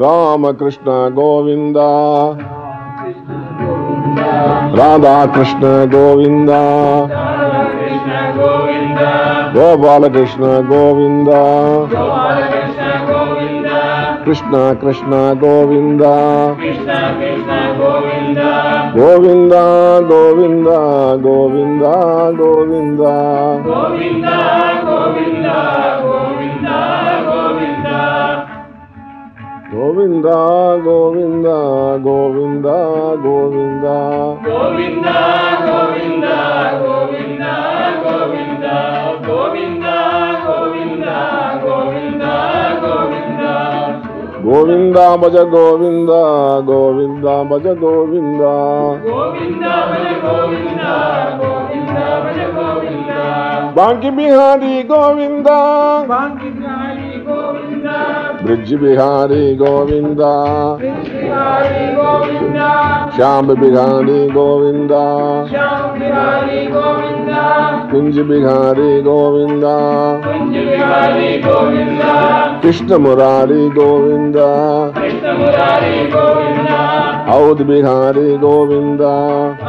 Ramakrishna Govind Radhakrishna Govind Gopalkrishna Govind Krishna Krishna Govind Govind Govind Govind Govind Govind Krishna Krishna Govinda Krishna Krishna Govinda, Govinda Govinda Govinda Govinda Govinda, Govinda, Govinda, Govinda. Govinda Govinda Govinda Govinda Govinda, Govinda, Govinda, Govinda, Govinda, Govinda, Govinda, Govinda. Govinda Bhaja Govinda Bihari Govinda Bihari Govinda. Shyam Bihari Govinda. Shyam Bihari Govinda. Bihari Govinda Krishna Murari Govinda Krishna Murari Govinda Aud Bihari Govinda.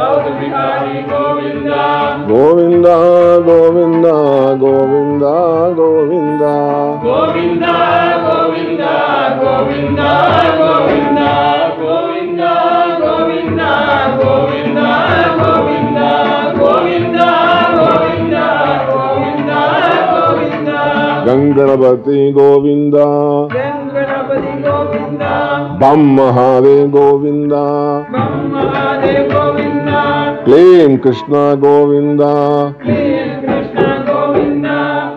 Aud Bihari Govinda. Govinda Govinda Govinda Govinda. Govinda Ganpati Govinda Ganpati Govinda बम महादेव गोविंदा गोविंदा क्लीं कृष्णा गोविंदा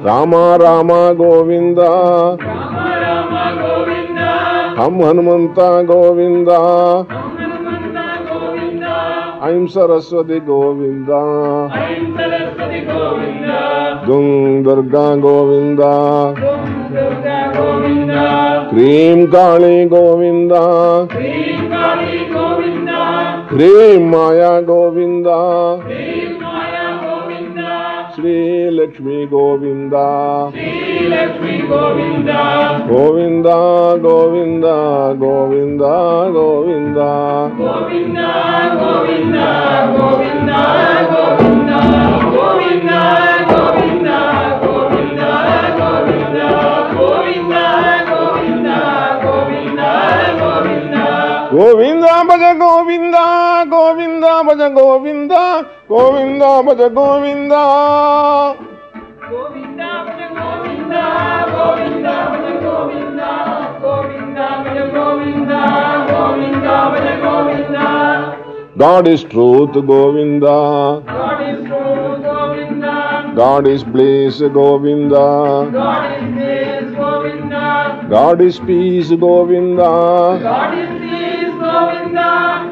राम राम गोविंदा हम हनुमंता गोविंदा ऐं सरस्वती गोविन्दा दुं दुर्गा गोविन्दा क्रीं काली गोविन्दा ह्रीं माया गोविन्दा श्रीलक्ष्मी गोविन्दा गोविन्द गोविन्द गोविन्द गोविन्द భజ గోవింద గోవింద భజ Govinda God is truth, Govinda. God is truth, Govinda. God is bliss, Govinda. God is bliss, Govinda. God is peace, Govinda. God is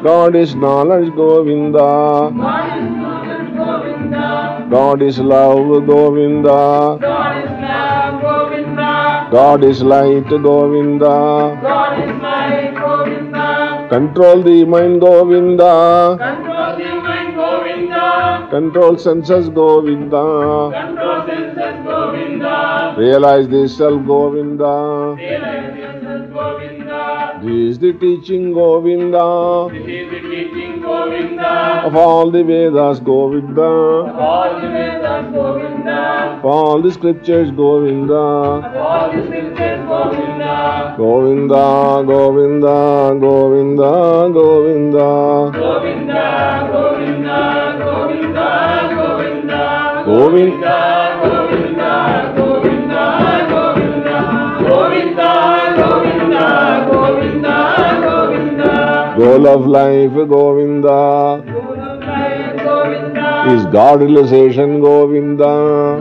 God is knowledge Govinda God is knowledge, Govinda. God is love Govinda God is love, Govinda. God is light Govinda God is light, Govinda. Control the mind Govinda Control the mind, Govinda. Control senses Govinda Control senses, Govinda. Realize the self Govinda Realize yourself, Govinda. This is the teaching Govinda This is the teaching, Govinda. of all the Vedas Govinda All the Vedas, Govinda. of all the scriptures Govinda All the scriptures, Govinda. Govinda Govinda Govinda Govinda of life Govinda. Govinda, is God realization Govinda?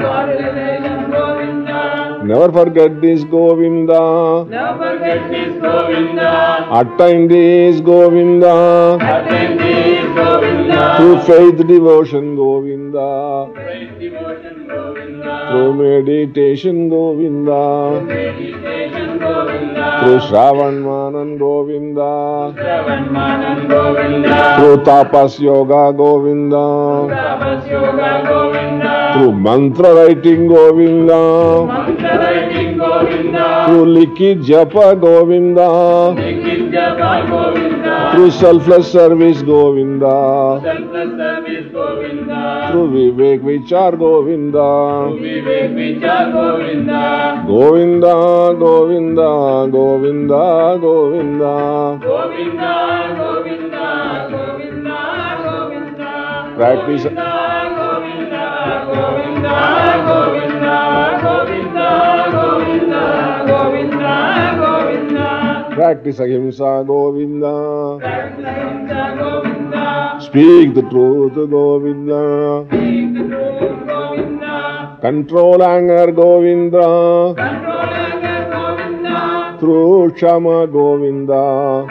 God revelation, Govinda, Never forget this Govinda. Never forget this Govinda, Attain this Govinda attend this Govinda, Through faith devotion Govinda. praise devotion, Through meditation Govinda. Through Shravan Manan Govinda. Through Tapas Yoga, Govinda, Through mantra writing Govinda Mantra writing, Govinda, Govinda. through likhit japa Govinda, Likhit Japa Govinda. through selfless service Govinda, through Vivek Vichar Govinda. Govinda. Govinda, Govinda, Govinda, Govinda. Govinda, Govinda, Govinda, Govinda. Practice- Govinda, Govinda, Govinda, Govinda, Govinda, Govinda, Govinda, Govinda. Practice ahimsa Govinda. Govinda, Govinda. Speak the truth Govinda. Speak the truth, Govinda. Control anger Govinda. Control anger, Govinda. Through Shama Govinda.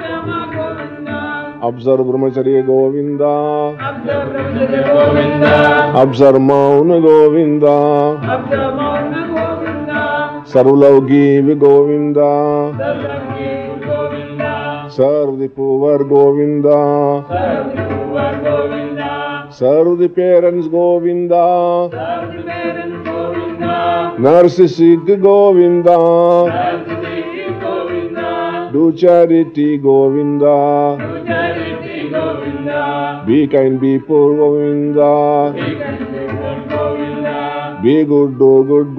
Shama, Govinda. Observe Brahmacharya Govinda. Abdul Brahmacharya Govinda. Observe Mauna Govinda. Abdul Mauna Sarulogi Vigovinda. Sarudi Puvar Govinda. Sarudi Parents Govinda. Narcissic Govinda. Do Charity Govinda. Be kind people Govinda. Be Govinda. Be good, do good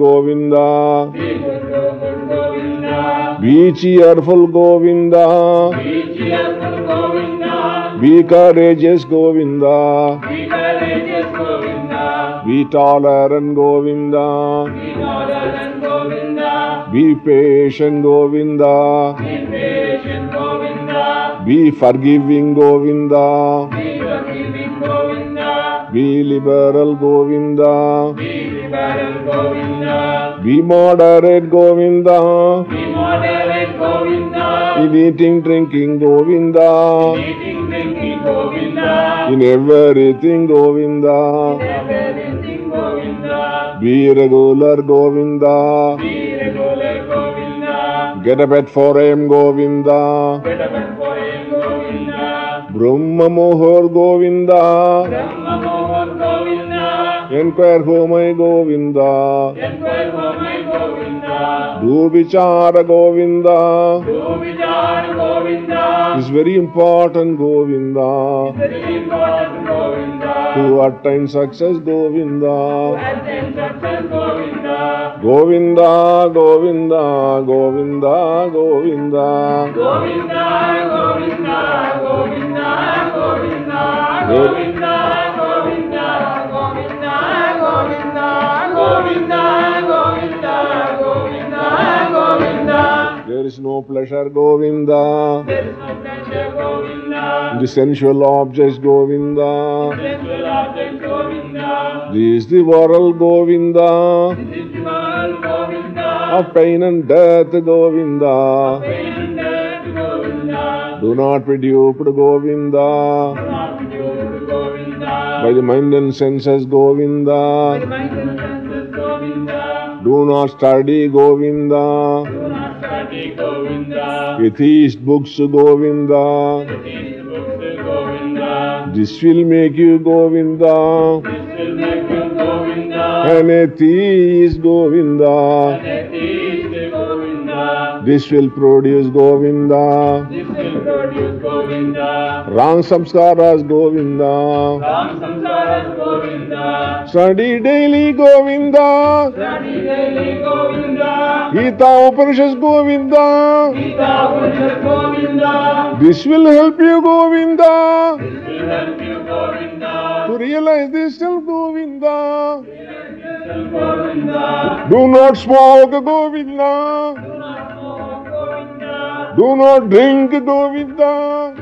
Govinda. Be cheerful Govinda. Be cheerful Govinda. Be courageous Govinda. Be courageous Govinda. Be tolerant Govinda. Be tolerant Govinda. Be patient Govinda. Be patient Govinda. Be forgiving Govinda. Be forgiving Govinda. Be liberal Govinda. Be liberal Govinda. Be moderate Govinda. Be moderate Govinda. In eating, drinking Govinda. Eating, drinking Govinda. In everything Govinda. Everything Govinda. Be regular Govinda. Be regular Govinda. Get up at 4 am Govinda. Get up and for him Govinda. Brahma Mohor Govinda. Brahma Govinda. Do Vichar Govinda. Is very important Govinda. Very important Govinda. To attain success Govinda. Attain success Govinda. Govinda, Govinda, Govinda, Govinda. Govinda, Govinda, Govinda, Govinda, Govinda, Govinda, There is no pleasure Govinda. There is no pleasure, Govinda. The sensual objects Govinda. Sensual object, Govinda. This is the world Govinda. This is the world, Govinda. Of pain and death Govinda. Pain and death, Govinda. Do not be duped Govinda. Not due, Govinda. By the mind and senses Govinda. My senses, Govinda. Do not study Govinda. Do not study Govinda. Atheist books Govinda. These books, Govinda. This will make you Govinda. This will make you Govinda. An atheist Govinda. Atheist Govinda. This will produce Govinda. This will produce Govinda. Ram samskaras Govinda. Ram samskaras Govinda. Study daily Govinda. Study daily Govinda. Gita Upanishads Govinda. Gita Upanishads Govinda. This will help you Govinda. This will help you Govinda. To realize this self Govinda. Do not smoke Govinda. Do not smoke. Do not drink Govinda.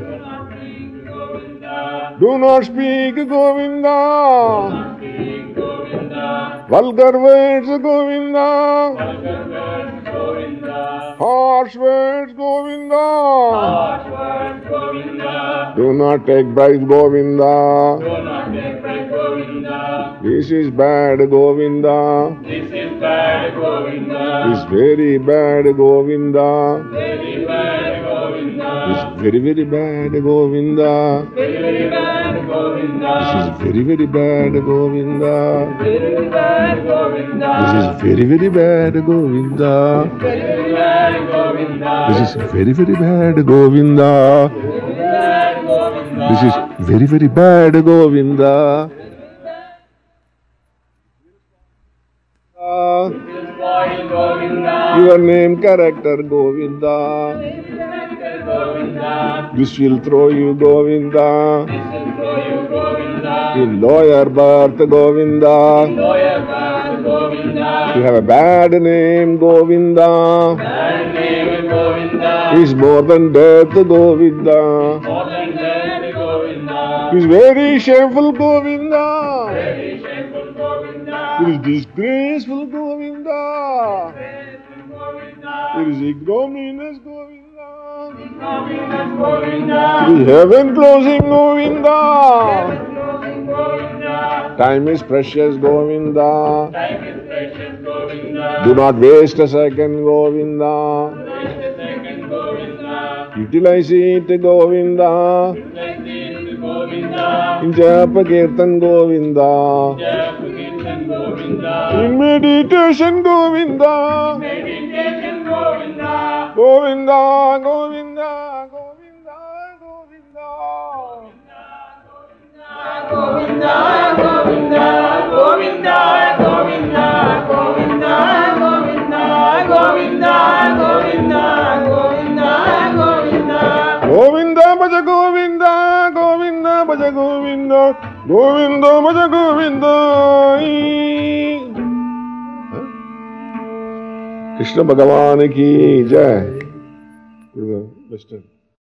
Do not Speak Govinda. Vulgar words Govinda. Vulgar words Govinda. Harsh words Govinda. Harsh words Govinda. Do not take bribes Govinda. Do not take Govinda. Govinda. This is bad Govinda. This is bad Govinda. This very bad Govinda. Very bad Govinda. This very very bad Govinda. Very very bad This is very very bad Govinda. Very very bad Govinda. This is very very bad Govinda. Very very bad Govinda. This is very very bad Govinda. This is very very bad Govinda. Ah, Govinda. Your name character Govinda. Govinda. This will throw you Govinda. This will throw you Govinda. In lower birth Govinda. Lawyer bad Govinda. You have a bad name Govinda. Bad name Govinda. Is more than death Govinda. More than death Govinda. Is very shameful Govinda. Very shameful Govinda. It is disgraceful Govinda. Govinda. It is ignominious Govinda. The heaven closing Govinda. Time is precious Govinda. Do not waste a second Govinda. Utilize it Govinda. In Japa Kirtan Govinda. In meditation Govinda. Meditation Govinda. Govinda, Govinda, Govinda, Govinda. Govinda, Govinda, Govinda, Govinda, Govinda, Govinda, Govinda, Govinda, Govinda, Govinda. Govinda Bhaja Govinda, Govinda Bhaja Govinda, Govinda Bhaja Krishna भगवान की जय। Mister